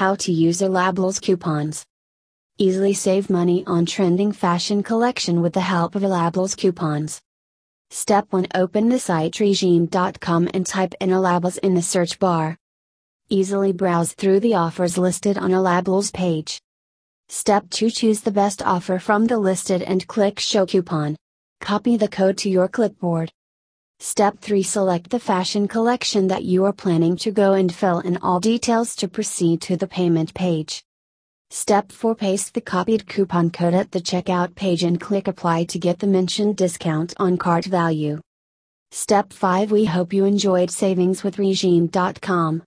How to use Elabelz coupons. Easily save money on trending fashion collection with the help of Elabelz coupons. Step 1 Open the site Rezeem.com and type in Elabelz in the search bar. Easily browse through the offers listed on Elabelz page. Step 2 Choose the best offer from the listed and click Show Coupon. Copy the code to your clipboard. Step 3 Select the fashion collection that you are planning to go and fill in all details to proceed to the payment page. Step 4 Paste the copied coupon code at the checkout page and click Apply to get the mentioned discount on cart value. Step 5 We hope you enjoyed savings with Rezeem.com.